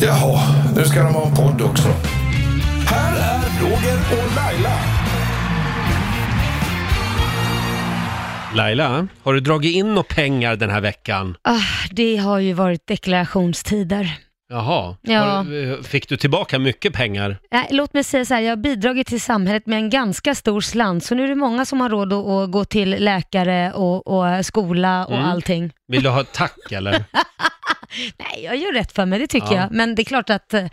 Jaha, nu ska de ha en podd också. Här är Roger och Laila. Laila, har du dragit in några pengar den här veckan? Ah, det har ju varit deklarationstider. Jaha, Ja. har, eh, fick du tillbaka mycket pengar? Nej, låt mig säga så här, jag har bidragit till samhället med en ganska stor slant, så nu är det många som har råd att, att gå till läkare och, och skola och Mm. allting. Vill du ha ett tack eller? Nej, jag gör rätt för mig, det tycker Ja. jag. Men det är klart att eh,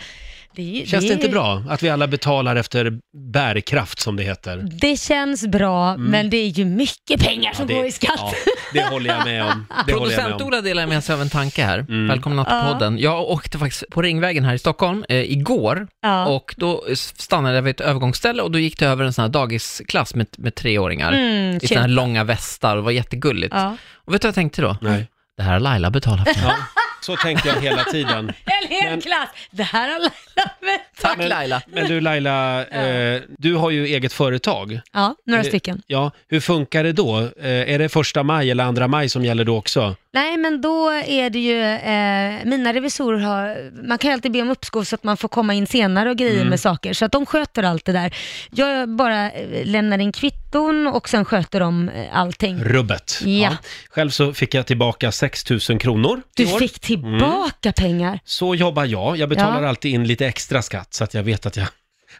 det, Känns det är- inte bra att vi alla betalar efter bärkraft som det heter? Det känns bra, men det är ju mycket pengar som Mm. det, går i skatt. ja, det håller jag med om. Det håller jag med Producent om. Ola delar med sig av en tanke här. Mm. Välkomna till Ja. podden. Jag åkte faktiskt på Ringvägen här i Stockholm eh, igår Ja. och då stannade jag vid ett övergångsställe och då gick det över en sån här dagisklass med, med treåringar Mm, i såna här långa västar. Det var jättegulligt. Ja. Och vet du vad jag tänkte då? Nej. Det här har Laila betalat för. Ja, så tänkte jag hela tiden. En hel Men- klass! Det här har Laila. Tack Men- Laila! Men du Laila, eh, du har ju eget företag. Ja, några Eh, stycken. Ja, hur funkar det då? Eh, är det första maj eller andra maj som gäller då också? Nej, men då är det ju, eh, mina revisorer har, man kan ju alltid be om uppskov så att man får komma in senare och grejer Mm. med saker, så att de sköter allt det där. Jag bara eh, lämnar in kvitton och sen sköter de eh, allting. Rubbet. Ja. Själv så fick jag tillbaka 6 000 kronor i Du år. fick tillbaka pengar. Så jobbar jag. Jag betalar Ja. alltid in lite extra skatt så att jag vet att jag,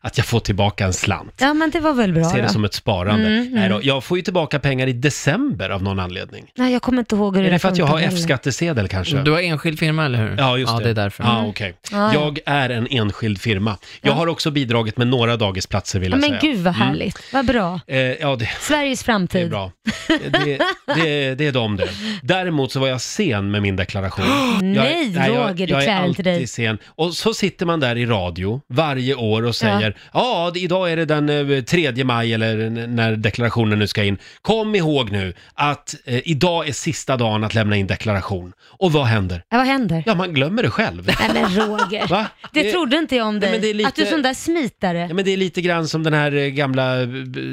att jag får tillbaka en slant. Ja, men det var väl bra Ser det då. som ett sparande. Mm, Nej då, mm. jag får ju tillbaka pengar i december av någon anledning. Nej, jag kommer inte ihåg hur Är det för att jag har heller. F-skattesedel kanske? Du har enskild firma, eller hur? Ja, just ja, det. det är därför. Ja, okej. Ja, ja. Jag är en enskild firma. Jag Ja. har också bidragit med några dagisplatser vill Ja, jag men säga. gud vad härligt. Vad bra. Eh, ja, det, Sveriges det är framtid. bra. Det, det, det är de det. Däremot så var jag sen med min deklaration. Nej, Roger, du jag är klär inte dig. alltid sen. Och så sitter man där i radio varje år och säger ja, det- idag är det den eh, 3 maj eller när deklarationen nu ska in. Kom ihåg nu att eh, idag är sista dagen att lämna in deklaration. Och vad händer? Ja, vad händer? Ja, man glömmer det själv. Nej men Roger, Va? det, Det- trodde inte jag om Nej, dig. är lite- Att du är sån där smitare. Ja, men det är lite grann som den här eh, gamla,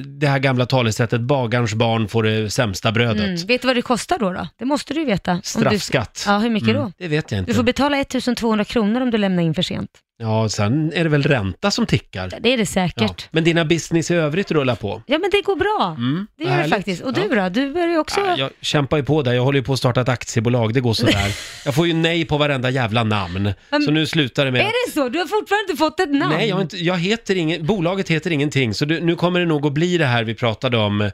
det här gamla talesättet, bagarns barn får det sämsta brödet. Mm. Vet du vad det kostar då? då? Det måste du veta. Straffskatt. Du... Ja, hur mycket Mm, då? Det vet jag inte. Du får betala 1200 kronor om du lämnar in för sent. Ja, sen är det väl ränta som tickar. Ja, Det är det Ja. säkert. Men dina business i övrigt rullar på? Ja, men det går bra. Mm, Det vad gör det härligt. faktiskt. Och Ja. du då? Du börjar ju också... Ja, jag kämpar ju på där, jag håller ju på att starta ett aktiebolag, det går sådär. Jag får ju nej på varenda jävla namn. Men- Så nu slutar det med... Är det så? Du har fortfarande inte fått ett namn? Nej, jag, har inte, jag heter ingen, bolaget heter ingenting, så du, nu kommer det nog att bli det här vi pratade om, eh,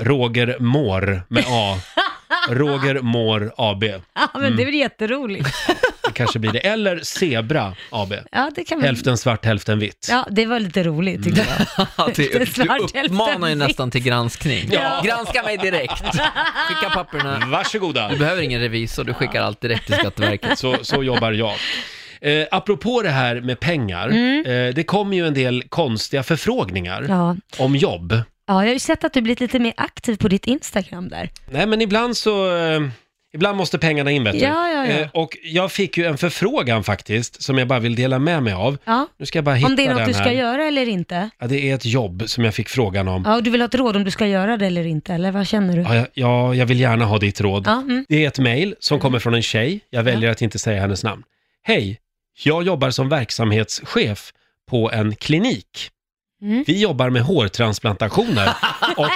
Roger Mår med A. Roger Mår AB. Ja, men Mm. det är väl jätteroligt. Det kanske blir det. Eller Zebra AB. Ja, det kan man... Hälften svart, hälften vitt. Ja, det var lite roligt tycker jag. Ja, det, Det är svart du uppmanar ju nästan till granskning. Ja. Granska mig direkt. Skicka papperna. Varsågoda. Du behöver ingen revisor, du skickar allt direkt till Skatteverket. Så, så jobbar jag. Eh, apropå det här med pengar, eh, det kommer ju en del konstiga förfrågningar Mm. Ja. om jobb. ja, jag har ju sett att du blivit lite mer aktiv på ditt Instagram där. Nej, men ibland så... Eh, ibland måste pengarna in, vet du. Ja, ja, ja. Eh, och jag fick ju en förfrågan faktiskt, som jag bara vill dela med mig av. Ja. Nu ska jag bara hitta Om det är något den du ska här. göra eller inte. Ja, det är ett jobb som jag fick frågan om. Ja, och du vill ha ett råd om du ska göra det eller inte, eller vad känner du? Ja, jag, ja, jag vill gärna ha ditt råd. Ja, mm. Det är ett mejl som kommer från en tjej. Jag väljer att inte säga hennes namn. Hej! Jag jobbar som verksamhetschef på en klinik. Mm. Vi jobbar med hårtransplantationer och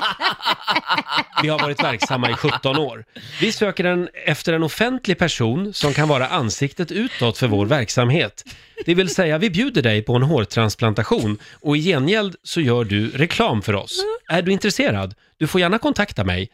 vi har varit verksamma i 17 år. Vi söker en, efter en offentlig person som kan vara ansiktet utåt för vår verksamhet. Det vill säga, vi bjuder dig på en hårtransplantation och i gengäld så gör du reklam för oss. Är du intresserad? Du får gärna kontakta mig.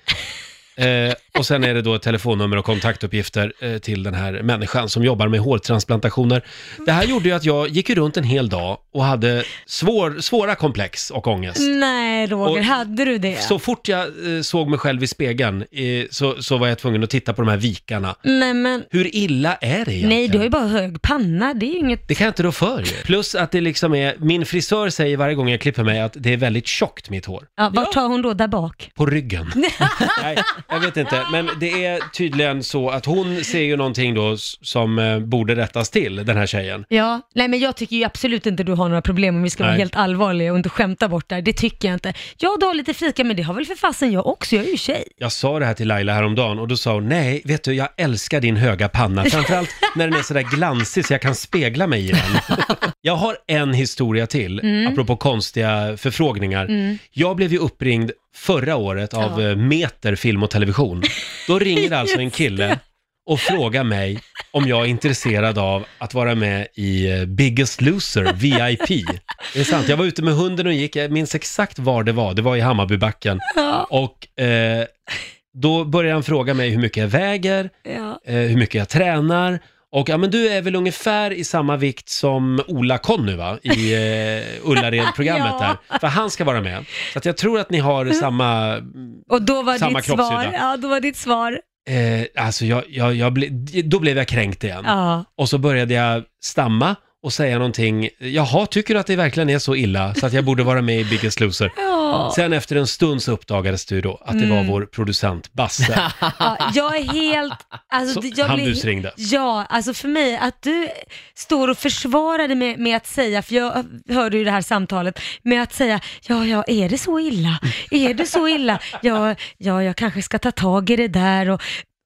Eh, och sen är det då ett telefonnummer och kontaktuppgifter eh, till den här människan som jobbar med hårtransplantationer. Det här gjorde ju att jag gick runt en hel dag och hade svår, svåra komplex och ångest. Nej, Roger, Och- hade du det? Så fort jag eh, såg mig själv i spegeln eh, så, så var jag tvungen att titta på de här vikarna. Nej, men... Hur illa är det egentligen? Nej, du har ju bara hög panna. Det är ju inget... Det kan jag inte rå för ju. Plus att det liksom är, min frisör säger varje gång jag klipper mig att det är väldigt tjockt mitt hår. Ja, vart tar hon då? Där bak? På ryggen. Nej, jag vet inte. Men det är tydligen så att hon ser ju någonting då s- som eh, borde rättas till, den här tjejen. Ja, nej men jag tycker ju absolut inte du har har några problem om vi ska vara Nej. helt allvarliga och inte skämta bort där. Det tycker jag inte. Ja, du har lite fika, men det har väl för fasen jag också. Jag är ju tjej. Jag sa det här till Laila häromdagen och då sa hon, nej, vet du, jag älskar din höga panna. Framförallt när den är sådär glansig så jag kan spegla mig i den. Jag har en historia till, Mm. apropå konstiga förfrågningar. Jag blev ju uppringd förra året av Ja. eh, Meter Film och Television. Då ringer alltså en kille och frågar mig om jag är intresserad av att vara med i eh, Biggest Loser, VIP. Det är sant, jag var ute med hunden och gick, jag minns exakt var det var, det var i Hammarbybacken. Ja. Och eh, då började han fråga mig hur mycket jag väger, Ja. eh, hur mycket jag tränar. Och ja, men du är väl ungefär i samma vikt som Ola-Conny va? I eh, Ullared-programmet Ja. där. För han ska vara med. Så att jag tror att ni har samma... Och då var Samma ditt svar, ja, då var ditt svar, Eh, alltså jag, jag, jag ble, då blev jag kränkt igen. ja. Och så började jag stamma och säga någonting. Jaha, tycker du att det verkligen är så illa så att jag borde vara med i Biggest Loser? Ja. Sen efter en stund så uppdagades det ju då att det var Mm. vår producent Basse Ja, jag är helt... Alltså, Så jag han busringde. Ja, alltså för mig, att du står och försvarar det med, med att säga, för jag hörde ju det här samtalet, med att säga, ja, ja, är det så illa? Är det så illa? Ja, ja, jag kanske ska ta tag i det där och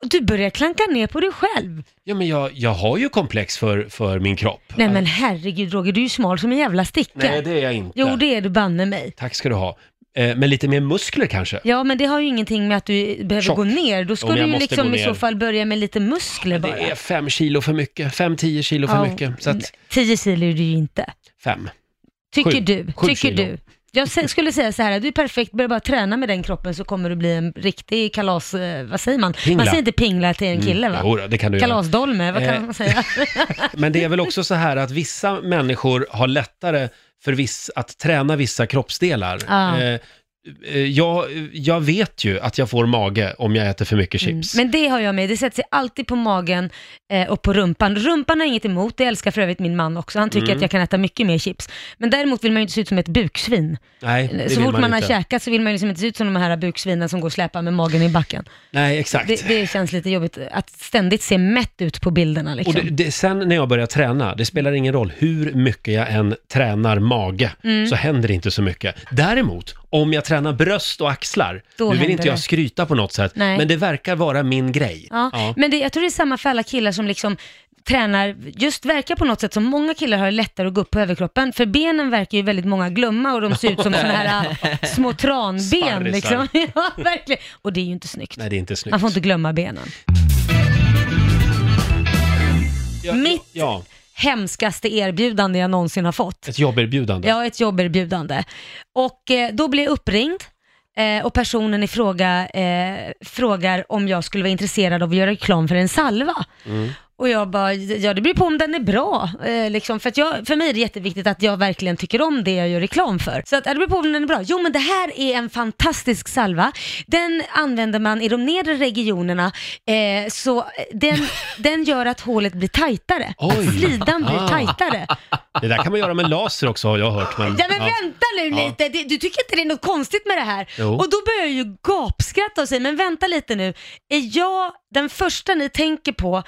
du börjar klanka ner på dig själv. Ja, men jag, jag har ju komplex för, för min kropp. Nej men herregud Roger, du är ju smal som en jävla sticka. Nej, det är jag inte. Jo, det är du banne mig. Tack ska du ha. Eh, men lite mer muskler kanske? Ja, men det har ju ingenting med att du behöver Tjock. gå ner. Då ska Jo, men du jag ju måste liksom gå i så fall börja med lite muskler bara. Det är fem kilo för mycket. Fem, tio kilo för Ja, mycket. Så att 10 kilo är du ju inte. fem. Tycker Sju. du? Sju Tycker kilo. du? Jag skulle säga så här, du är perfekt, börja bara träna med den kroppen så kommer du bli en riktig kalas, eh, vad säger man? Pingla. Man säger inte pingla till en kille va? Jo, då, det kan du. Kalasdolme, vad kan Eh. man säga? Men det är väl också så här att vissa människor har lättare för viss, att träna vissa kroppsdelar. Ja. Eh, eh, jag, jag vet ju att jag får mage om jag äter för mycket chips. Men det har jag med, det sätter sig alltid på magen eh, och på rumpan. Rumpan har inget emot, det älskar för övrigt min man också. Han tycker Mm. att jag kan äta mycket mer chips. Men däremot vill man ju inte se ut som ett buksvin. Nej, det så vill fort man, man har inte. käkat så vill man ju liksom inte se ut som de här buksvinen som går och släpar med magen i backen. Nej, exakt. Det, det känns lite jobbigt att ständigt se mätt ut på bilderna liksom. Och det, det, sen när jag börjar träna, det spelar ingen roll hur mycket jag än tränar mage, Mm. så händer det inte så mycket. Däremot, om jag tränar bröst och axlar, Då nu vill händer inte jag det. skryta på något sätt, Nej. men det verkar vara min grej. Ja, Ja. men det, jag tror det är samma för alla killar som liksom tränar, just verkar på något sätt som många killar har lättare att gå upp på överkroppen, för benen verkar ju väldigt många glömma och de ser ut som sådana här äh, små tranben Sparrisar. liksom. Ja, verkligen. Och det är ju inte snyggt. Nej, det är inte snyggt. Man får inte glömma benen. Ja, Mitt- Ja, Hemskaste erbjudande jag någonsin har fått. ett jobberbjudande. Ja, ett jobberbjudande. Och eh, då blev jag uppringd eh, och personen i fråga eh, frågar om jag skulle vara intresserad av att göra reklam för en salva. Mm. Och jag bara, ja det beror på om den är bra. Eh, liksom, för, att jag, för mig är det jätteviktigt att jag verkligen tycker om det jag gör reklam för. Så att, ja, det beror på om den är bra. Jo men det här är en fantastisk salva. Den använder man i de nedre regionerna, eh, så den, den gör att hålet blir tajtare. Oj. Slidan blir Ah. tajtare. Det där kan man göra med laser också har jag hört. Men, Ja men vänta nu Ja. lite, det, du tycker inte det är något konstigt med det här? Jo. Och då börjar jag ju gapskratta och säga, men vänta lite nu, är jag den första ni tänker på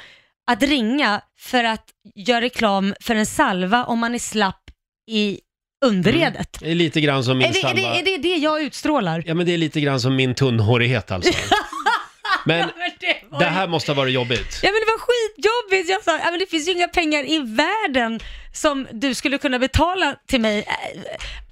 att ringa för att göra reklam för en salva om man är slapp i underredet? Det är lite grann som min Är, det, är, det, salva. är det det jag utstrålar? Ja, men det är lite grann som min tunnhårighet alltså. Men Ja, men det, var det här måste ha varit jobbigt. Ja men det var skitjobbigt. Jag sa, ja, men det finns ju inga pengar i världen som du skulle kunna betala till mig eh,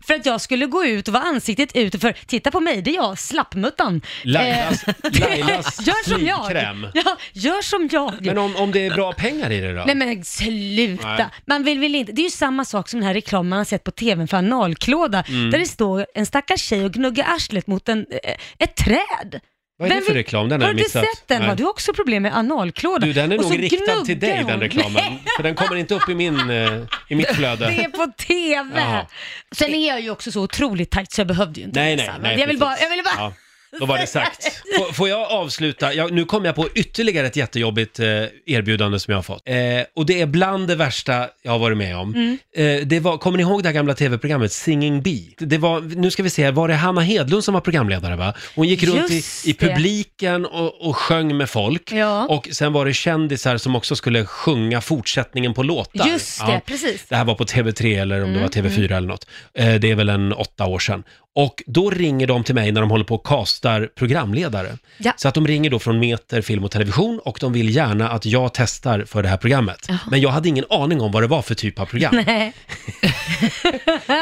för att jag skulle gå ut och vara ansiktet ut för titta på mig, det är jag, slappmuttan. Lailas, Eh, Lailas gör som jag. Ja, gör som jag. Men om, om det är bra pengar i det då? Nej men sluta. Nej. Man vill väl inte, det är ju samma sak som den här reklamen man har sett på tvn för analklåda, Mm. där det står en stackars tjej och gnuggar arslet mot en, eh, ett träd. Vad är det Vem för vill- reklam? Den har Har jag du missat. sett den? Nej. Har du också problem med analklåda? Du, den är Och så nog riktad till dig den reklamen. För den kommer inte upp i, min, eh, i mitt flöde. Det är på TV. Jaha. Sen är jag ju också så otroligt tajt så jag behövde ju inte Nej, det, nej, nej. Jag vill bara, precis. jag vill bara Ja. Då var det sagt. Får, får jag avsluta? Jag, nu kom jag på ytterligare ett jättejobbigt eh, erbjudande som jag har fått. Eh, och det är bland det värsta jag har varit med om. Mm. Eh, det var, kommer ni ihåg det här gamla tv-programmet Singing Bee? Det var, nu ska vi se, här, var det Hanna Hedlund som var programledare va? Hon gick runt i, Just i det. publiken och, och sjöng med folk. Ja. Och sen var det kändisar som också skulle sjunga fortsättningen på låtar. Just det, precis. Det här var på TV3 eller om det var TV4 eller något. Eh, Det är väl en åtta år sedan. Och då ringer de till mig när de håller på och castar programledare. Ja. Så att de ringer då från Meter Film och Television och de vill gärna att jag testar för det här programmet. Jaha. Men jag hade ingen aning om vad det var för typ av program. Nej.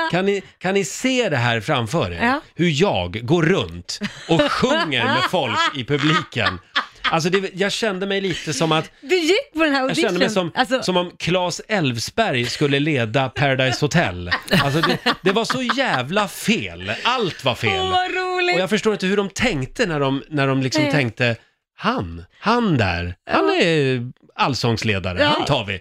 Kan ni, kan ni se det här framför er? Ja. Hur jag går runt och sjunger med folk i publiken. Alltså det, jag kände mig lite som att Du gick på den här jag kände mig som, alltså, som om Claes Elfsberg skulle leda Paradise Hotel. Alltså det, det var så jävla fel. Allt var fel. Åh, vad roligt! Och jag förstår inte hur de tänkte när de, när de liksom Nej. tänkte, han, han där, han är allsångsledare, Ja. han tar vi.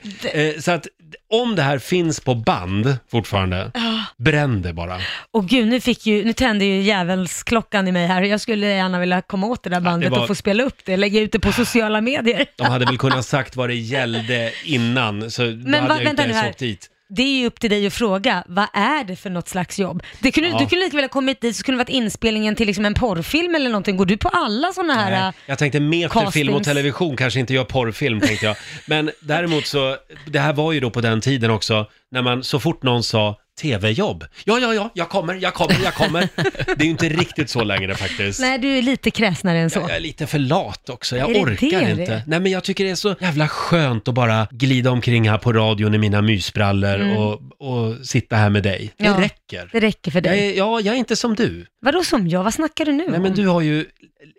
Eh, så att om det här finns på band fortfarande, bränn det bara. Och gud, nu, fick ju, nu tände ju djävulsklockan i mig här. Jag skulle gärna vilja komma åt det där bandet var- och få spela upp det, lägga ut det på sociala medier. De hade väl kunnat sagt vad det gällde innan, så då hade va- jag vänta inte nu ens här. åkt dit. Det är ju upp till dig att fråga, vad är det för något slags jobb? Det kunde, Ja. Du kunde lika väl ha kommit dit så kunde det varit inspelningen till liksom en porrfilm eller någonting. Går du på alla sådana här... Nej, äh, jag tänkte Meter film och television kanske inte gör porrfilm tänkte jag. Men däremot så, det här var ju då på den tiden också, när man så fort någon sa TV-jobb. Ja, ja, ja, jag kommer, jag kommer, jag kommer. Det är ju inte riktigt så längre faktiskt. Nej, du är lite kräsnare än så. Jag, är lite för lat också, jag Är det orkar det inte. det? Nej men jag tycker det är så jävla skönt att bara glida omkring här på radion i mina mysbrallor och, och sitta här med dig. Det Mm. Ja. räcker. Det räcker för Jag dig. är, ja, jag är inte som du. Vadå som jag? Vad snackar du nu Nej om? men du har ju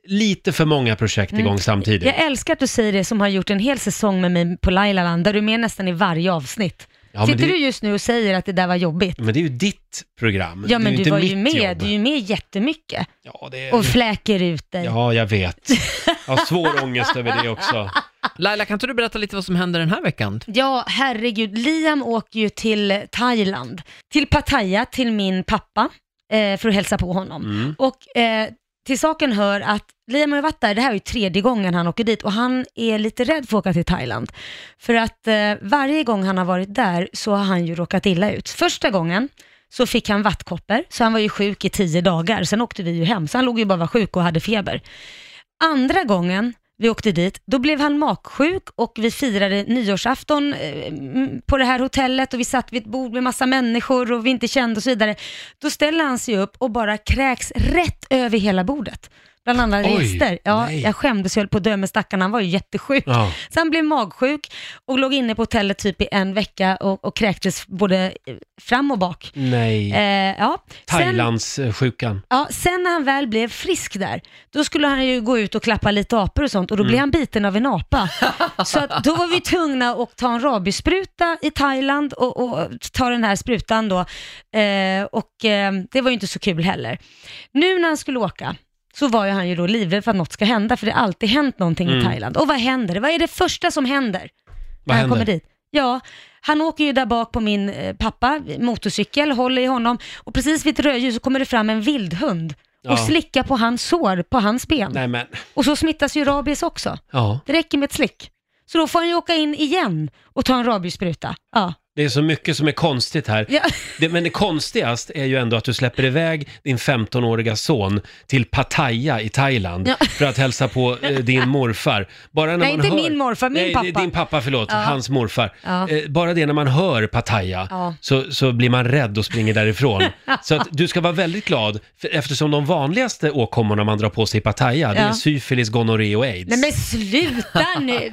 lite för många projekt igång samtidigt. Mm. Jag älskar att du säger det som har gjort en hel säsong med mig på Lailaland, där du är med nästan i varje avsnitt. Ja, Sitter det- du just nu och säger att det där var jobbigt? Men det är ju ditt program. Ja, det är men du inte var ju med. jobb. Du är ju med jättemycket. Ja, det är... Och fläker ut dig. ja, jag vet. Jag har svår ångest över det också. Laila, kan inte du berätta lite vad som händer den här veckan? Ja, herregud. Liam åker ju till Thailand, till Pattaya, till min pappa, eh, för att hälsa på honom. Mm. Och eh, till saken hör att Liam har ju varit där, det här är ju tredje gången han åker dit och han är lite rädd för att åka till Thailand. För att eh, varje gång han har varit där så har han ju råkat illa ut. Första gången så fick han vattkoppor, så han var ju sjuk i tio dagar. Sen åkte vi ju hem, så han låg ju bara och var sjuk och hade feber. Andra gången vi åkte dit, då blev han magsjuk och vi firade nyårsafton eh, på det här hotellet och vi satt vid ett bord med massa människor och vi inte kände och så vidare. Då ställer han sig upp och bara kräks rätt över hela bordet. Bland andra Oj, gäster. Ja, nej. jag skämdes, jag höll på att dö med stackarn, han var ju jättesjuk. Ja. Så han blev magsjuk och låg inne på hotellet typ i en vecka och, och kräktes både fram och bak. Nej. Eh, ja. Thailandssjukan. Ja, sen när han väl blev frisk där, då skulle han ju gå ut och klappa lite apor och sånt och då Mm. blev han biten av en apa. Så att då var vi tvungna att ta en rabiesspruta i Thailand och, och ta den här sprutan då. Eh, och eh, det var ju inte så kul heller. Nu när han skulle åka, så var ju han ju då livrädd för att något ska hända, för det har alltid hänt någonting Mm. i Thailand. Och vad händer? Vad är det första som händer när Vad han händer? kommer dit? Ja, han åker ju där bak på min eh, pappa, motorcykel, håller i honom och precis vid ett rödljus så kommer det fram en vildhund och Ja. slickar på hans sår på hans ben. Nej men, Och så smittas ju rabies också. ja. Det räcker med ett slick. Så då får han ju åka in igen och ta en rabiesspruta. Ja. Det är så mycket som är konstigt här. Ja. Det, men det konstigast är ju ändå att du släpper iväg din 15-åriga son till Pattaya i Thailand Ja. för att hälsa på eh, din morfar. Bara när Nej, man inte hör... min morfar, min Nej, pappa. din pappa, förlåt. Ja. Hans morfar. Ja. Eh, bara det när man hör Pattaya Ja. så, så blir man rädd och springer därifrån. så att du ska vara väldigt glad för, eftersom de vanligaste åkommorna man drar på sig i Pattaya det Ja. är syfilis, gonorré och aids. Nej men sluta nu!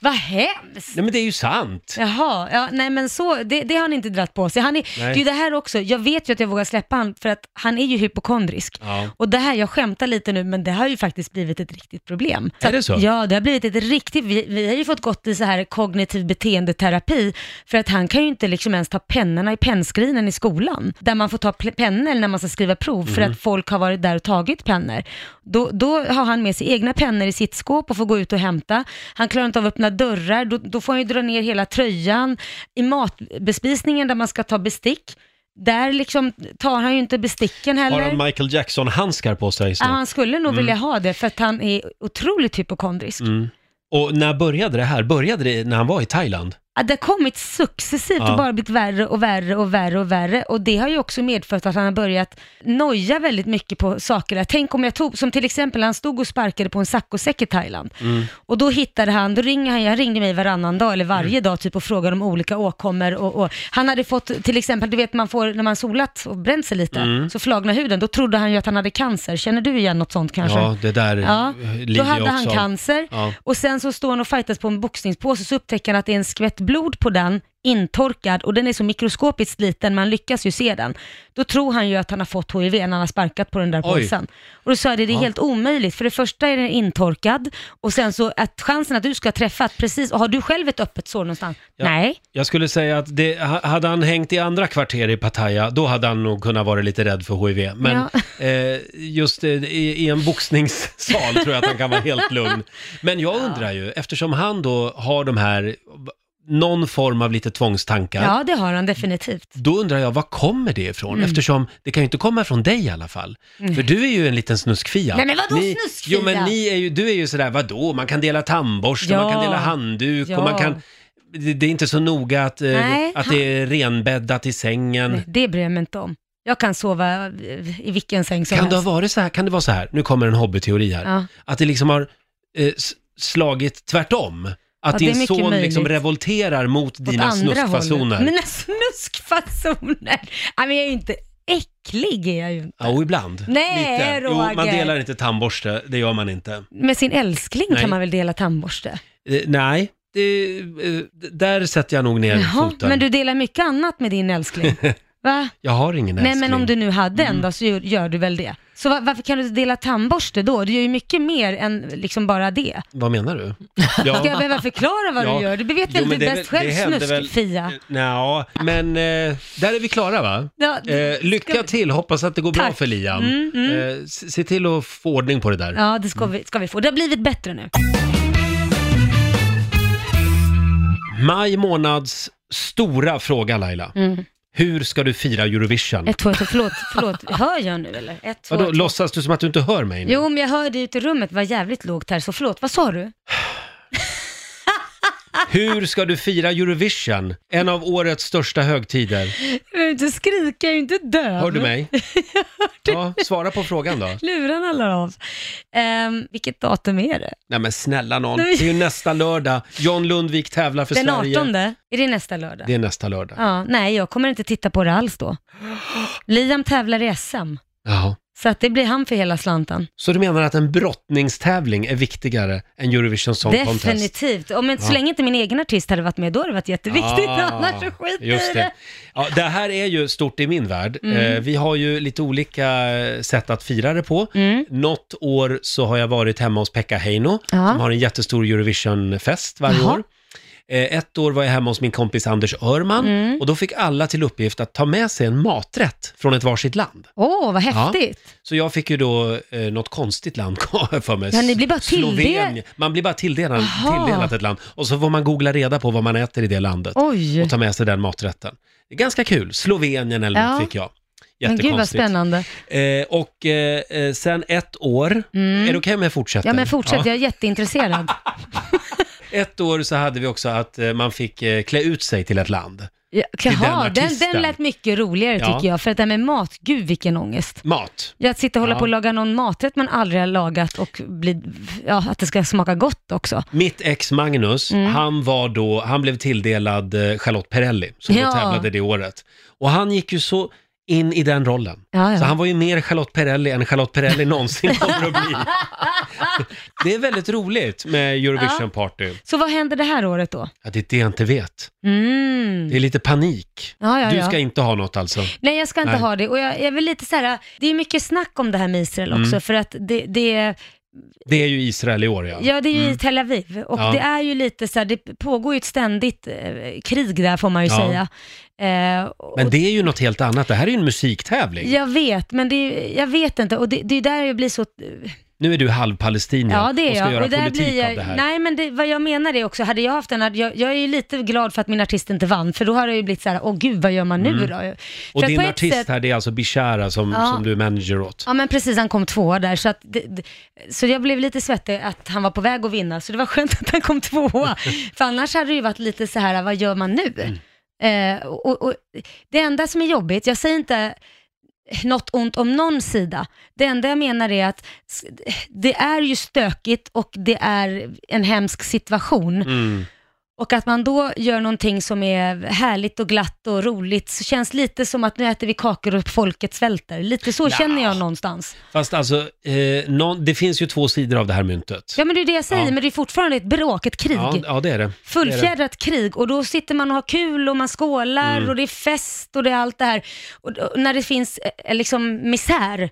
Vad hemskt! Nej men det är ju sant. Jaha, ja, nej men så, det, det har han inte dratt på sig. Han är, det är ju det här också, jag vet ju att jag vågar släppa han för att han är ju hypokondrisk. Ja. Och det här, jag skämtar lite nu, men det har ju faktiskt blivit ett riktigt problem. Är det att- så? Ja, det har blivit ett riktigt, vi, vi har ju fått gått i så här kognitiv beteendeterapi, för att han kan ju inte liksom ens ta pennorna i pennskriven i skolan, där man får ta pennor när man ska skriva prov, för Mm. att folk har varit där och tagit pennor. Då, då har han med sig egna pennor i sitt skåp och får gå ut och hämta. Han klarar inte av att öppna dörrar, då, då får han ju dra ner hela tröjan. I matbespisningen där man ska ta bestick, där liksom tar han ju inte besticken Har heller. han Michael Jackson-handskar på sig Ja, han skulle nog vilja ha det för att han är otroligt hypokondrisk. Mm. Och när började det här? Började det när han var i Thailand? Ja, det har kommit successivt Ja. och bara blivit värre och värre och värre och värre och det har ju också medfört att han har börjat noja väldigt mycket på saker. där. Tänk om jag tog, som till exempel han stod och sparkade på en saccosäck i Thailand Mm. och då hittade han, då ringer han, han ringde mig varannan dag eller varje Mm. dag typ och frågade om olika åkommor och, och han hade fått till exempel, du vet man får när man solat och bränt sig lite, Mm. så flagnar huden, då trodde han ju att han hade cancer. Känner du igen något sånt kanske? Ja, det där Ja, lider Då jag hade också han cancer Ja. och sen så står han och fightas på en boxningspåse så upptäcker han att det är en skvätt blod på den, intorkad och den är så mikroskopiskt liten, man lyckas ju se den. Då tror han ju att han har fått HIV när han har sparkat på den där Oj. påsen. Och då sa jag det, det är Ja. helt omöjligt. För det första är den intorkad och sen så att chansen att du ska träffa, precis, och har du själv ett öppet sår någonstans? Ja. Nej. Jag skulle säga att det, ha- hade han hängt i andra kvarter i Pattaya, då hade han nog kunnat vara lite rädd för HIV. Men eh, just eh, i, i en boxningssal tror jag att han kan vara helt lugn. Men jag undrar ju, eftersom han då har de här, någon form av lite tvångstankar, Ja, det har han definitivt. då undrar jag, var kommer det ifrån? Mm. Eftersom det kan ju inte komma från dig i alla fall. För du är ju en liten snuskfia. Nej, men vadå Ni- snuskfia? Jo men ni är ju, du är ju sådär, vadå, man kan dela tandborste, Ja. man kan dela handduk och Ja. man kan... Det, det är inte så noga att, eh, Nej, att han- det är renbäddat i sängen. Nej, det bryr jag mig inte om. Jag kan sova i vilken säng som Kan det, ha helst. varit så här, kan det vara så här, nu kommer en hobbyteori här, Ja. att det liksom har eh, slagit tvärtom? Att är din son liksom revolterar mot Åt dina snuskfasoner? hållet. Mina snuskfasoner! Nej, men jag är ju inte äcklig, är jag ju inte. Och ibland. Nej, Lite. Jo, man Roger. delar inte tandborste, det gör man inte. Med sin älskling Nej. kan man väl dela tandborste? Eh, nej, det, eh, där sätter jag nog ner Jaha, foten. men du delar mycket annat med din älskling? Va? Jag har ingen Nej, älskling. men om du nu hade Mm. en då så gör, gör du väl det? Så va- varför kan du inte dela tandborste då? Du gör ju mycket mer än liksom bara det. Vad menar du? Ska jag behöva förklara vad Ja. du gör? Du vet Jo, väl men du det är bäst väl- själv, det händer väl- snuskfia? Ja, men eh, där är vi klara va? Ja, Eh, lycka till, hoppas att det går bra Tack. för Liam. Mm, mm. Eh, se till att få ordning på det där. Ja, det ska vi, ska vi få. Det har blivit bättre nu. Maj månads stora fråga Laila. Mm. Hur ska du fira Eurovision? Ett, två, tre, förlåt, förlåt. Hör jag nu eller? Ett, två, Vadå, tre. låtsas du som att du inte hör mig nu? Jo, men jag hörde ute i rummet, det var jävligt lågt här, så förlåt. Vad sa du? Hur ska du fira Eurovision? En av årets största högtider. Jag behöver inte skrika, jag är inte döv. Hör du mig? Ja, svara på frågan då. Lurarna la av. Ehm, vilket datum är det? Nej men snälla någon, det är ju nästa lördag. John Lundvik tävlar för Den Sverige. 18? Är det nästa lördag? Det är nästa lördag. Ja, nej, jag kommer inte titta på det alls då. Liam tävlar i SM, Jaha. Så att det blir han för hela slanten. Så du menar att en brottningstävling är viktigare än Eurovision Song Contest? Definitivt. Om inte, så Ja. länge inte min egen artist hade varit med, då hade det varit jätteviktigt. Ah, Annars så skit just i det. det. Ja, det här är ju stort i min värld. Mm. Eh, vi har ju lite olika eh, sätt att fira det på. Mm. Något år så har jag varit hemma hos Pekka Heino, Ja. som har en jättestor Eurovision-fest varje Jaha. år. Eh, Ett år var jag hemma hos min kompis Anders Örman Mm. och då fick alla till uppgift att ta med sig en maträtt från ett varsitt land. Åh, vad häftigt. Så jag fick ju då eh, något konstigt land för mig. Ja, ni blir bara tilldel- Slovenien. Man blir bara tilldelad, tilldelat ett land och så får man googla reda på vad man äter i det landet Oj, och ta med sig den maträtten. Det är ganska kul. Slovenien eller Ja. något fick jag. men gud vad Jättekonstigt. spännande. Eh, och eh, eh, sen ett år, Mm. är det okej om jag fortsätter? Ja men fortsätt, Ja. jag är jätteintresserad. Ett år så hade vi också att eh, man fick eh, klä ut sig till ett land. Ja, den Jaha, den, artisten. den lät mycket roligare Ja. tycker jag, för att det här med mat, gud vilken ångest. Mat. Ja, Att sitta och hålla Ja. på och laga någon maträtt man aldrig har lagat och bli, ja, att det ska smaka gott också. Mitt ex Magnus, Mm. han var då, han blev tilldelad eh, Charlotte Perrelli, som Ja. då tävlade det året. Och han gick ju så in i den rollen. Ja, ja. Så han var ju mer Charlotte Perrelli än Charlotte Perrelli någonsin kommer att bli. Det är väldigt roligt med Eurovision Party. Så vad händer det här året då? Ja, det är det jag inte vet. Mm. Det är lite panik. Ja, ja, Du ja. ska inte ha något alltså? Nej, jag ska inte Nej. ha det. Och jag, jag väl lite så här, det är mycket snack om det här med Israel också, Mm. för att det, det, Det är ju Israel i år ja. ja, det är ju Mm. Tel Aviv och Ja. det är ju lite så här, det pågår ju ett ständigt eh, krig där får man ju Ja. säga. Eh, och- Men det är ju något helt annat. Det här är ju en musiktävling. Jag vet, men det är, jag vet inte och det, det är där jag blir så... Nu är du halvpalestinier Ja, det är och ska jag. göra Och där politik blir jag, av det här. Nej, men det, vad jag menar är också, hade jag haft en, jag, jag är ju lite glad för att min artist inte vann, för då har det ju blivit så här, åh gud, vad gör man nu då? Mm. Och för att din på ett artist sätt- här, det är alltså Bishara som, Ja. som du är manager åt. Ja men precis, han kom tvåa där så att det, det, Så jag blev lite svettig att han var på väg att vinna, så det var skönt att han kom tvåa. för annars hade det ju varit lite så här, vad gör man nu? Eh, och, och, det enda som är jobbigt, jag säger inte något ont om någon sida. Det enda jag menar är att det är ju stökigt och det är en hemsk situation. Mm. Och att man då gör någonting som är härligt och glatt och roligt, så känns lite som att nu äter vi kakor och folket svälter. Lite så känner jag någonstans. Fast alltså, eh, någon, det finns ju två sidor av det här myntet. Ja men det är det jag säger, Ja. men det är fortfarande ett bråk, ett krig. Ja, ja det är det. det, är det. Fullfjädrat krig och då sitter man och har kul och man skålar Mm. och det är fest och det är allt det här. Och, och när det finns eh, liksom misär.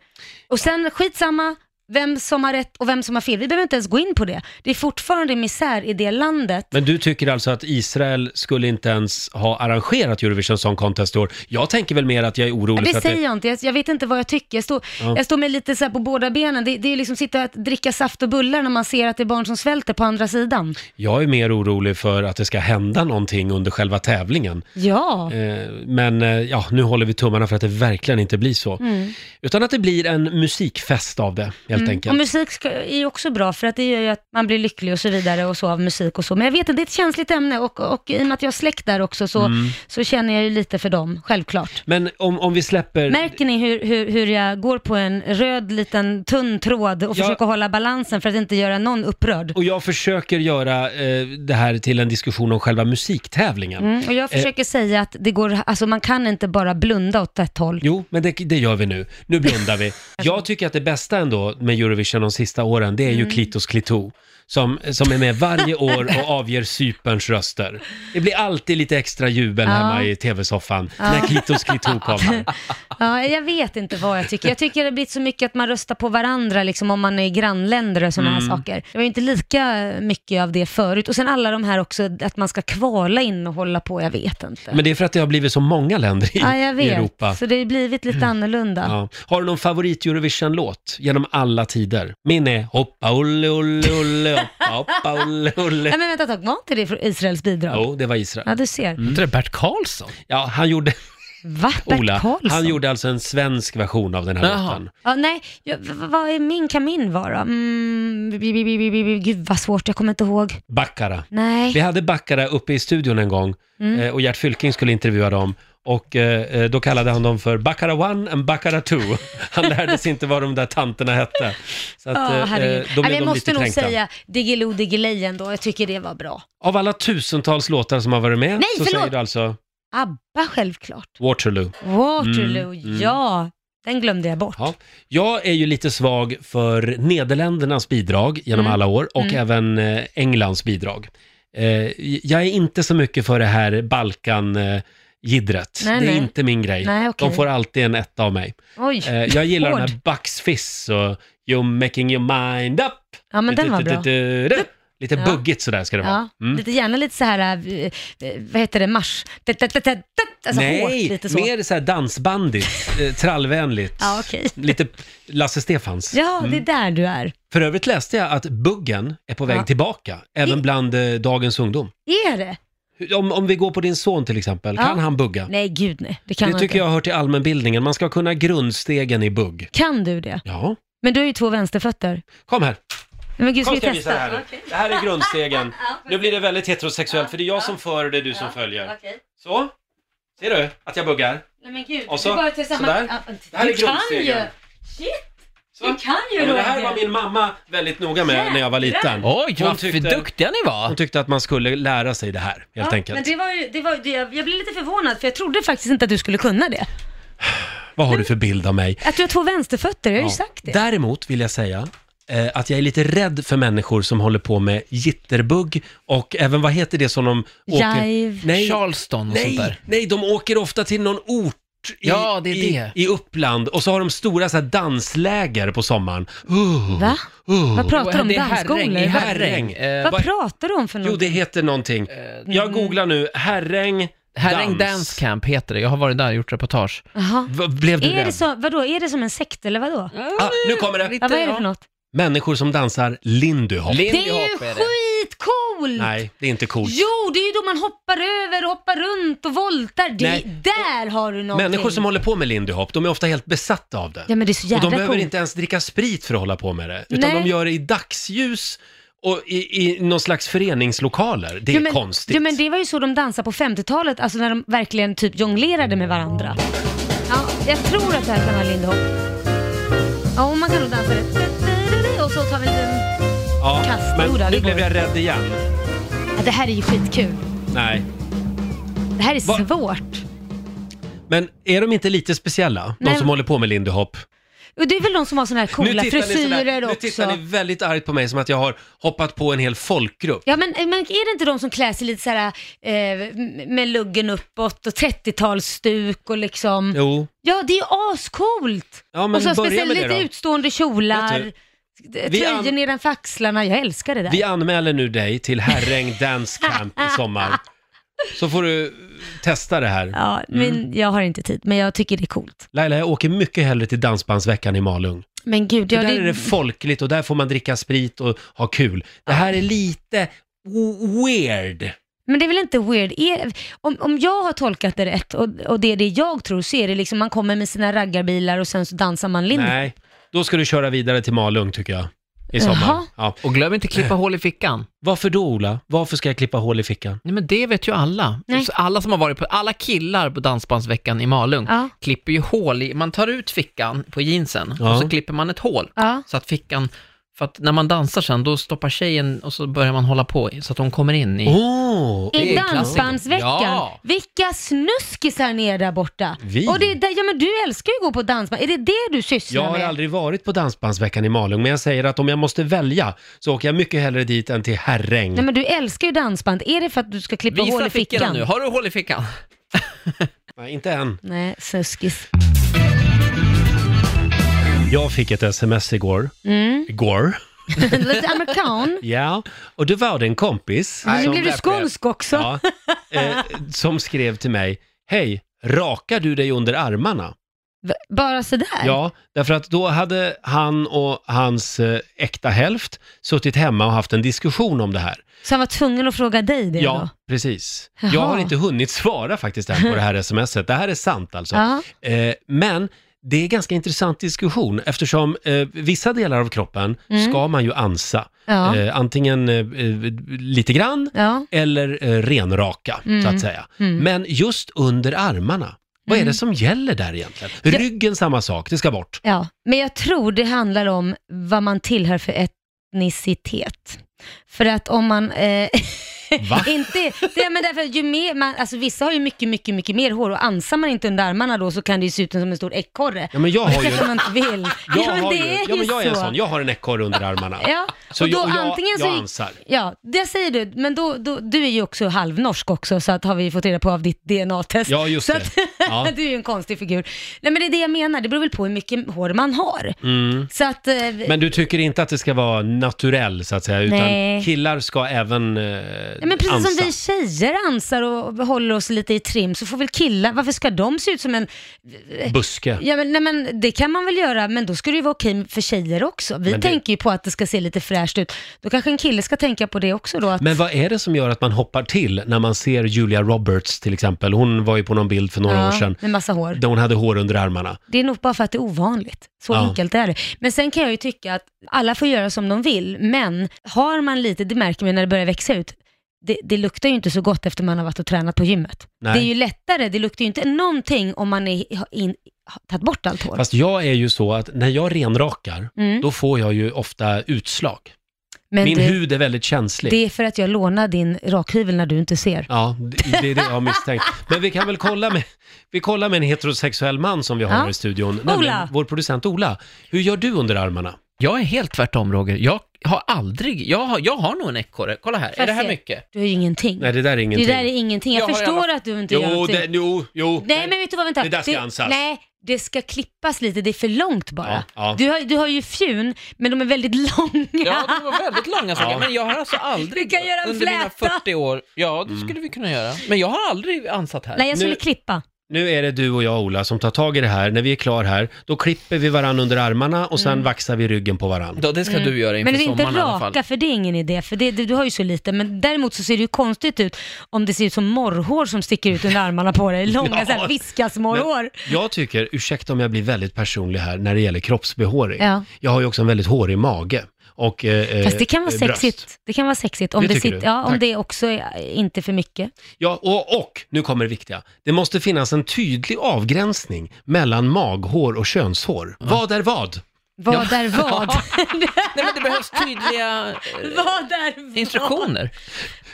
Och sen skitsamma vem som har rätt och vem som har fel. Vi behöver inte ens gå in på det. Det är fortfarande misär i det landet. Men du tycker alltså att Israel skulle inte ens ha arrangerat Eurovision Song Contest i år? Jag tänker väl mer att jag är orolig Det för att säger det... jag inte, jag, jag vet inte vad jag tycker. Jag står, Ja. jag står med lite så här på båda benen. Det, det är liksom sitta och dricka saft och bullar när man ser att det är barn som svälter på andra sidan. Jag är mer orolig för att det ska hända någonting under själva tävlingen. Ja. Eh, Men eh, ja, nu håller vi tummarna för att det verkligen inte blir så. Mm. Utan att det blir en musikfest av det, helt Mm. enkelt. Och musik ska, är ju också bra för att det gör ju att man blir lycklig och så vidare och så av musik och så. Men jag vet inte, det är ett känsligt ämne och, och i och med att jag har släkt där också så, Mm. så känner jag ju lite för dem, självklart. Men om, om vi släpper... Märker ni hur, hur, hur jag går på en röd liten tunn tråd och Ja. försöker hålla balansen för att inte göra någon upprörd? Och jag försöker göra eh, det här till en diskussion om själva musiktävlingen. Mm, och jag Eh. försöker säga att det går, alltså man kan inte bara blunda åt ett håll. Jo, men det, det gör vi nu. Nu blundar vi. Jag tycker att det bästa ändå med Eurovision de sista åren, det är Mm. ju Klitos Klito. Som, som är med varje år och avger Cyperns röster. Det blir alltid lite extra jubel hemma i tv-soffan när Klitos Klito kommer. Ja, jag vet inte vad jag tycker. Jag tycker det har blivit så mycket att man röstar på varandra liksom, om man är grannländer och sådana Mm. här saker. Det var ju inte lika mycket av det förut. Och sen alla de här också, att man ska kvala in och hålla på, jag vet inte. Men det är för att det har blivit så många länder i, ja, jag i vet. Europa. Så det har blivit lite annorlunda. Ja. Har du någon favorit Eurovision-låt genom alla tider? Min är Hoppa Olle Olle Olle Hoppa Olle Olle. Nej, men vänta ett tag, var inte det från Israels bidrag? Jo, det var Israel. Ja, du ser. Mm. Inte det Bert Karlsson? Ja, han gjorde, Va? Bert Ola, Karlsson? han gjorde alltså en svensk version av den här Jaha. låten. Ja, nej, ja, v- v- vad är min, kan min vara? Mm, bi- bi- bi- bi- bi- bi- gud vad svårt, jag kommer inte ihåg. Baccara. Nej. Vi hade Baccara uppe i studion en gång Mm. eh, och Gert Fylking skulle intervjua dem. Och eh, då kallade han dem för Baccara 1 and Baccara 2. Han lärde sig inte vad de där tanterna hette. Så att, Ja, eh, då blev jag de måste lite nog kränkta. säga Diggiloo Diggiley ändå, jag tycker det var bra. Av alla tusentals låtar som har varit med Nej, så förlåt. säger du alltså ABBA självklart. Waterloo. Waterloo, Mm, mm. ja. Den glömde jag bort. Ja. Jag är ju lite svag för Nederländernas bidrag genom Mm. alla år och Mm. även eh, Englands bidrag. Eh, jag är inte så mycket för det här Balkan-jiddret. Nej, det är nej. inte min grej. Nej, okej. De får alltid en etta av mig. Oj, Eh, jag gillar den hård. här Bucks Fizz och You're making your mind up. Ja, men den var bra. Du-du-du-du-du. Lite Ja. buggigt sådär ska det vara. Ja, Mm. lite gärna lite så här, äh, äh, vad heter det, marsch? Det- Alltså hårt, Nej, lite så. mer så här dansbandigt, eh, trallvänligt. Ja, okej. Lite Lasse Stefans. Ja, det är där du är. För övrigt läste jag att buggen är på väg Ja. tillbaka, även bland eh, dagens ungdom. Är det? Om, om vi går på din son till exempel, Ja. kan han bugga? Nej, gud nej. Det kan det man tycker inte. jag hör till allmänbildningen, man ska kunna grundstegen i bugg. Kan du det? Ja, Men du har ju två vänsterfötter. kom här. Men gud, ska Kom vi ska jag visa testa? det här nu. Det här är grundstegen. Nu blir det väldigt heterosexuellt, för det är jag som för och det är du som följer. Så, ser du att jag buggar? Nej men gud, Och så- du bara till samma... sådär. Ja, Det här är grundstegen. Shit! Så. Du kan ju Ja, men det här var min mamma väldigt noga med när jag var liten. Oj, Hon vad tyckte- duktiga ni var! Hon tyckte att man skulle lära sig det här, helt Ja, enkelt. Men det var ju, det var, det, jag jag blev lite förvånad för jag trodde faktiskt inte att du skulle kunna det. Vad har du för bild av mig? Att du har två vänsterfötter, jag har ju sagt det. Däremot vill jag säga eh, att jag är lite rädd för människor som håller på med jitterbugg och även, vad heter det som de åker... Jive. Nej, Charleston och sånt nej, där. nej, de åker ofta till någon ort i, Ja, det är i, det. i Uppland och så har de stora så här, dansläger på sommaren. Uh, Va? uh. Vad pratar du om? Det är Herräng, Dansskolor? i Vad- Herräng. Eh, Vad vad- pratar du om för Jo, något? det heter någonting. Jag googlar nu, Herräng Herräng dans. Dance Camp heter det. Jag har varit där och gjort reportage. Jaha. V- blev du Är det, rädd? så, vadå, är det som en sekt eller vadå? Ah, nu kommer det! Ja, vad är det för något? Människor som dansar lindy hop. Lindy Det är ju hop är det. Skitcoolt! Nej, det är inte coolt. Jo, det är ju då man hoppar över och hoppar runt och voltar. Det, Nej. där har du någonting. Människor som håller på med lindy hop, de är ofta helt besatta av det. Ja men det är så och jävla de behöver coolt. inte ens dricka sprit för att hålla på med det. Utan Nej. de gör det i dagsljus och i, i någon slags föreningslokaler. Det är ja, men, konstigt. Ja men det var ju så de dansade på 50-talet, alltså när de verkligen typ jonglerade med varandra. Ja, jag tror att det här kan vara Lindy Hop. Ja, och man kan nog dansa det. Och så tar vi en liten... ja, kasta men det nu blev jag rädd igen. Ja, det här är ju skitkul. Nej. Det här är Va- svårt. Men är de inte lite speciella, de Nej. som håller på med lindy hop? Och det är väl de som har såna här coola frisyrer sådär, nu också. tittar ni väldigt argt på mig som att jag har hoppat på en hel folkgrupp. Ja men, men är det inte de som klär sig lite såhär eh, med luggen uppåt och 30-talsstuk och liksom... Jo, Ja, det är ju ascoolt! Ja, men och så börja speciellt med det lite då. utstående kjolar, Vet Vi tröjor an- nedanför axlarna. Jag älskar det där. vi anmäler nu dig till Herräng Dance Camp i sommar. Så får du testa det här. Ja, men jag har inte tid, men jag tycker det är coolt. Laila, jag åker mycket hellre till Dansbandsveckan i Malung. Men gud, ja, där det, är det folkligt och där får man dricka sprit och ha kul. Det här är lite weird. men det är väl inte weird? Är, om, om jag har tolkat det rätt och, och det är det jag tror så är det liksom man kommer med sina raggarbilar och sen så dansar man lindy. Nej, då ska du köra vidare till Malung tycker jag. I sommar. Jaha. Ja. Och glöm inte klippa hål i fickan. Varför då Ola? Varför ska jag klippa hål i fickan? Nej men det vet ju alla. Nej. Så Alla som har varit på, alla killar på Dansbandsveckan i Malung Ja. klipper ju hål i, man tar ut fickan på jeansen Ja. och så klipper man ett hål. Ja. Så att fickan, för att när man dansar sen, då stoppar tjejen och så börjar man hålla på så att hon kommer in i... Det I är en klassiker. Dansbandsveckan. Ja. Vilka snuskisar ni är där borta. Vi? Och det är där, ja men du älskar ju att gå på dansband. Är det det du sysslar Jag har med? aldrig varit på Dansbandsveckan i Malung, men jag säger att om jag måste välja så åker jag mycket hellre dit än till Herräng. Nej men du älskar ju dansband. Är det för att du ska klippa hål Visa i fickorna fickan? nu, har du hål i fickan? Nej, inte än. Nej, suskis. Jag fick ett sms igår. Mm. Igår? Lite amerikan. Ja, och då var det en kompis Men nu som, blir du skånsk också. ja, eh, som skrev till mig, hej, rakar du dig under armarna? V- Bara sådär? Ja, därför att då hade han och hans eh, äkta hälft suttit hemma och haft en diskussion om det här. Så han var tvungen att fråga dig det Ja, då? precis. Jaha. Jag har inte hunnit svara faktiskt än på det här smset. Det här är sant alltså. Ja. Eh, men det är ganska intressant diskussion eftersom eh, vissa delar av kroppen Mm. ska man ju ansa. Ja. Eh, antingen eh, eh, lite grann Ja. eller eh, renraka, så Mm. att säga. Mm. Men just under armarna, vad är Mm. det som gäller där egentligen? Ja. Ryggen samma sak, det ska bort. ja, men jag tror det handlar om vad man tillhör för etnicitet. För att om man... Eh, Va? inte, det, men därför, ju mer man, alltså vissa har ju mycket, mycket, mycket mer hår och ansar man inte under armarna då så kan det ju se ut som en stor ekorre. Ja, men jag har ju... man inte vill. Jag, ja, men har det ju, är ja, men jag är en så. sån, jag har en ekorre under armarna. Ja, Så och då jag, jag, antingen jag så... ansar. Ja, det säger du, men då, då, du är ju också halvnorsk också så att har vi fått reda på av ditt DNA-test. Ja, just så det. Att, Ja. du är ju en konstig figur. Nej men det är det jag menar, det beror väl på hur mycket hår man har. Mm. Så att... Eh, Men du tycker inte att det ska vara naturell så att säga, utan Nej. killar ska även eh, Ja, men precis ansa. som vi tjejer ansar och håller oss lite i trim så får väl killar, varför ska de se ut som en... Buske. Ja men, nej, men det kan man väl göra, men då ska det ju vara okej för tjejer också. Vi det- tänker ju på att det ska se lite fräscht ut. Då kanske en kille ska tänka på det också då. Att, Men vad är det som gör att man hoppar till när man ser Julia Roberts till exempel? Hon var ju på någon bild för några ja, år sedan Med massa hår. där hon hade hår under armarna. Det är nog bara för att det är ovanligt. Så Ja. enkelt är det. Men sen kan jag ju tycka att alla får göra som de vill, men har man lite, det märker man när det börjar växa ut, det, det luktar ju inte så gott efter man har varit och tränat på gymmet. Nej. Det är ju lättare, det luktar ju inte någonting om man är, har in, har tagit bort allt hår. Fast jag är ju så att när jag renrakar, Mm. då får jag ju ofta utslag. Men Min det, hud är väldigt känslig. det är för att jag lånar din rakhyvel när du inte ser. Ja, det, det är det jag har misstänkt. Men vi kan väl kolla med, vi kollar med en heterosexuell man som vi har Ja. här i studion, nämligen vår producent Ola. Hur gör du under armarna? Jag är helt tvärtom Roger. Jag har aldrig, jag har, jag har nog en ekorre. Kolla här, Får är det jag här se? mycket? Du har ju ingenting. Nej, det där är det ingenting. där är ingenting. Jag, Jag har i förstår alla- att du inte Jo, gör någonting. det, jo, jo. Nej men vet du vad, vänta. Det där ska ansas. Nej, det ska klippas lite, det är för långt bara. Ja, ja. Du, har, du har ju fjun, men de är väldigt långa. Ja, de var väldigt långa saker, Ja. men jag har alltså aldrig Vi kan göra en under mina fläta. 40 år, ja Mm. det skulle vi kunna göra, men jag har aldrig ansat här. Nej, jag skulle Nu- klippa. Nu är det du och jag, Ola, som tar tag i det här. När vi är klar här, då klipper vi varann under armarna och sen vaxar vi ryggen på varann. Då, det ska du göra inför Mm. Men det är inte sommaren i alla fall. raka, för det är ingen idé, för det, du, du har ju så lite. Men däremot så ser det ju konstigt ut om det ser ut som morrhår som sticker ut under armarna på dig. Långa Ja. så här viskasmorrhår. Jag tycker, ursäkta om jag blir väldigt personlig här när det gäller kroppsbehåring. Ja. Jag har ju också en väldigt hårig mage. Och, eh, Fast det kan vara eh, bröst. sexigt. Det kan vara sexigt om Det det, sitter, ja, om det också är inte för mycket. Ja, och, och nu kommer det viktiga. Det måste finnas en tydlig avgränsning mellan maghår och könshår. Vad är vad? Vad är vad? Nej, men det behövs tydliga eh, vad är vad? instruktioner.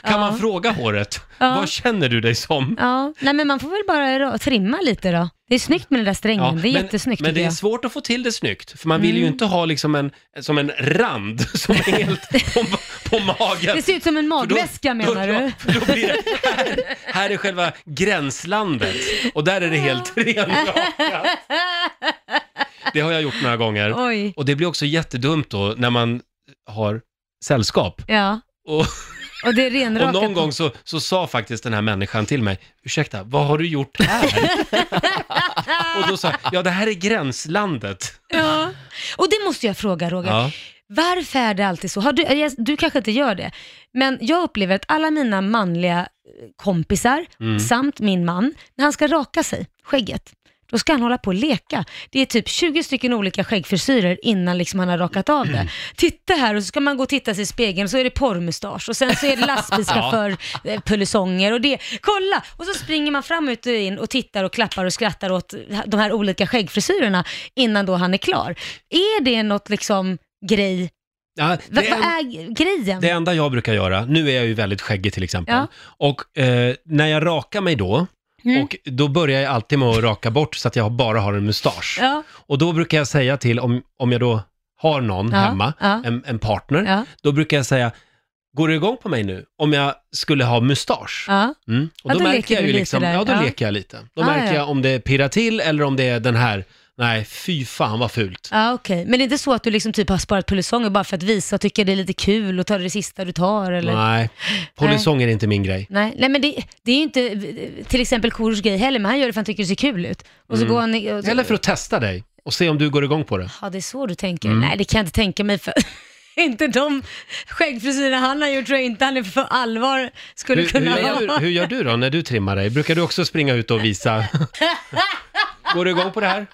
Kan Ja. man fråga håret? Ja. Vad känner du dig som? Ja, nej men man får väl bara ra- trimma lite då. Det är snyggt med den där strängen, det är men, jättesnyggt men det är. Mm. svårt att få till det snyggt, för man vill ju inte ha liksom en, som en rand som är helt på, på magen. Det ser ut som en För då- magväska menar då, du? Ja, för då blir det, här, här är själva gränslandet och där är det helt renrakat. Det har jag gjort några gånger. Oj, Och det blir också jättedumt då när man har sällskap. ja. Och, Och det är och renrakat. någon gång så, så sa faktiskt den här människan till mig, ursäkta, vad har du gjort här? och då sa jag, ja det här är gränslandet. Ja. Och det måste jag fråga Roger. Ja. Varför är det alltid så? Har du, du kanske inte gör det, men jag upplever att alla mina manliga kompisar Mm. samt min man, när han ska raka sig, skägget, då ska han hålla på och leka. Det är typ 20 stycken olika skäggfrisyrer innan liksom han har rakat av det. Titta här och så ska man gå och titta sig i spegeln så är det porrmustasch och sen så är det lastbilschaufför, eh, och det. Kolla! Och så springer man fram ut och in och tittar och klappar och skrattar åt de här olika skäggfrisyrerna innan då han är klar. Är det något liksom grej? Ja, det, vad en, är grejen? det enda jag brukar göra, nu är jag ju väldigt skäggig till exempel, Ja. och eh, när jag rakar mig då, Mm. och då börjar jag alltid med att raka bort så att jag bara har en mustasch. Ja, Och då brukar jag säga till, om, om jag då har någon Ja, hemma, ja. En, en partner, ja, då brukar jag säga, går du igång på mig nu om jag skulle ha mustasch? ja. Mm. Och Ja, då, då märker leker jag du ju lite liksom, där. ja då Ja. leker jag lite. Då Ah, märker ja. jag om det pirrar till eller om det är den här, nej fy fan vad fult. Ja, okej. Men det är inte så att du liksom typ har sparat polisonger bara för att visa och tycker det är lite kul och ta det sista du tar eller? Nej, polisonger är inte min grej. Nej, nej men det, det är ju inte till exempel Korosh grej heller, men han gör det för att han tycker det ser kul ut. Och så går han... Och Eller för att testa dig och se om du går igång på det. Ja, det är så du tänker. Mm. Nej, det kan jag inte tänka mig för... inte de skäggfrisyrer han har gjort tror jag inte han är för allvar skulle Hur, kunna hur, ha. gör, hur gör du då när du trimmar dig? Brukar du också springa ut och visa? Går du igång på det här?